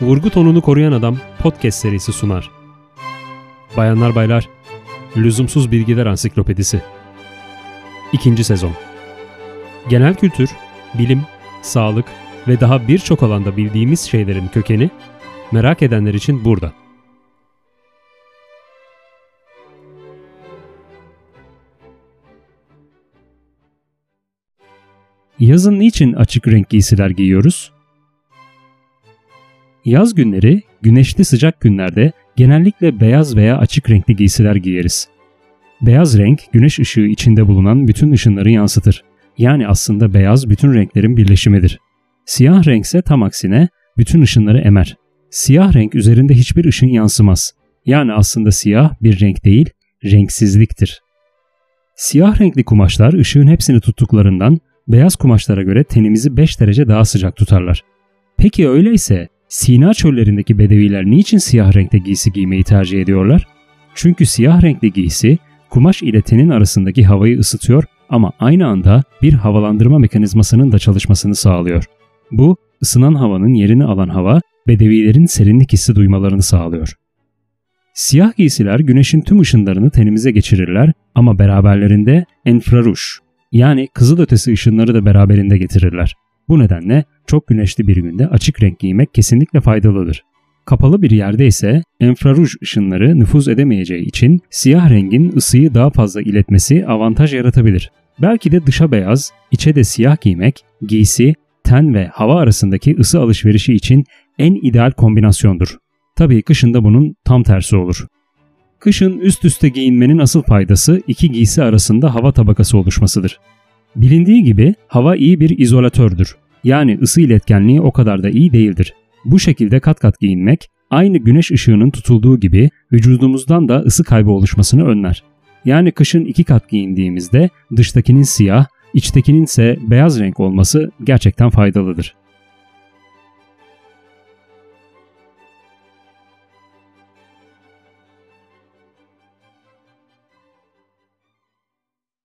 Vurgu tonunu koruyan adam podcast serisi sunar. Bayanlar baylar, Lüzumsuz Bilgiler Ansiklopedisi. İkinci sezon. Genel kültür, bilim, sağlık ve daha birçok alanda bildiğimiz şeylerin kökeni merak edenler için burada. Yazın niçin açık renk giysiler giyiyoruz? Yaz günleri, güneşli sıcak günlerde genellikle beyaz veya açık renkli giysiler giyeriz. Beyaz renk, güneş ışığı içinde bulunan bütün ışınları yansıtır. Yani aslında beyaz bütün renklerin birleşimidir. Siyah renkse tam aksine bütün ışınları emer. Siyah renk üzerinde hiçbir ışın yansımaz. Yani aslında siyah bir renk değil, renksizliktir. Siyah renkli kumaşlar ışığın hepsini tuttuklarından beyaz kumaşlara göre tenimizi 5 derece daha sıcak tutarlar. Peki öyleyse Sina çöllerindeki bedeviler niçin siyah renkte giysi giymeyi tercih ediyorlar? Çünkü siyah renkli giysi kumaş ile tenin arasındaki havayı ısıtıyor ama aynı anda bir havalandırma mekanizmasının da çalışmasını sağlıyor. Bu ısınan havanın yerini alan hava bedevilerin serinlik hissi duymalarını sağlıyor. Siyah giysiler güneşin tüm ışınlarını tenimize geçirirler ama beraberlerinde enfraruj yani kızılötesi ışınları da beraberinde getirirler. Bu nedenle çok güneşli bir günde açık renk giymek kesinlikle faydalıdır. Kapalı bir yerde ise enfraruj ışınları nüfuz edemeyeceği için siyah rengin ısıyı daha fazla iletmesi avantaj yaratabilir. Belki de dışa beyaz, içe de siyah giymek, giysi, ten ve hava arasındaki ısı alışverişi için en ideal kombinasyondur. Tabii kışında bunun tam tersi olur. Kışın üst üste giyinmenin asıl faydası iki giysi arasında hava tabakası oluşmasıdır. Bilindiği gibi hava iyi bir izolatördür. Yani ısı iletkenliği o kadar da iyi değildir. Bu şekilde kat kat giyinmek aynı güneş ışığının tutulduğu gibi vücudumuzdan da ısı kaybı oluşmasını önler. Yani kışın iki kat giyindiğimizde dıştakinin siyah, içtekinin ise beyaz renk olması gerçekten faydalıdır.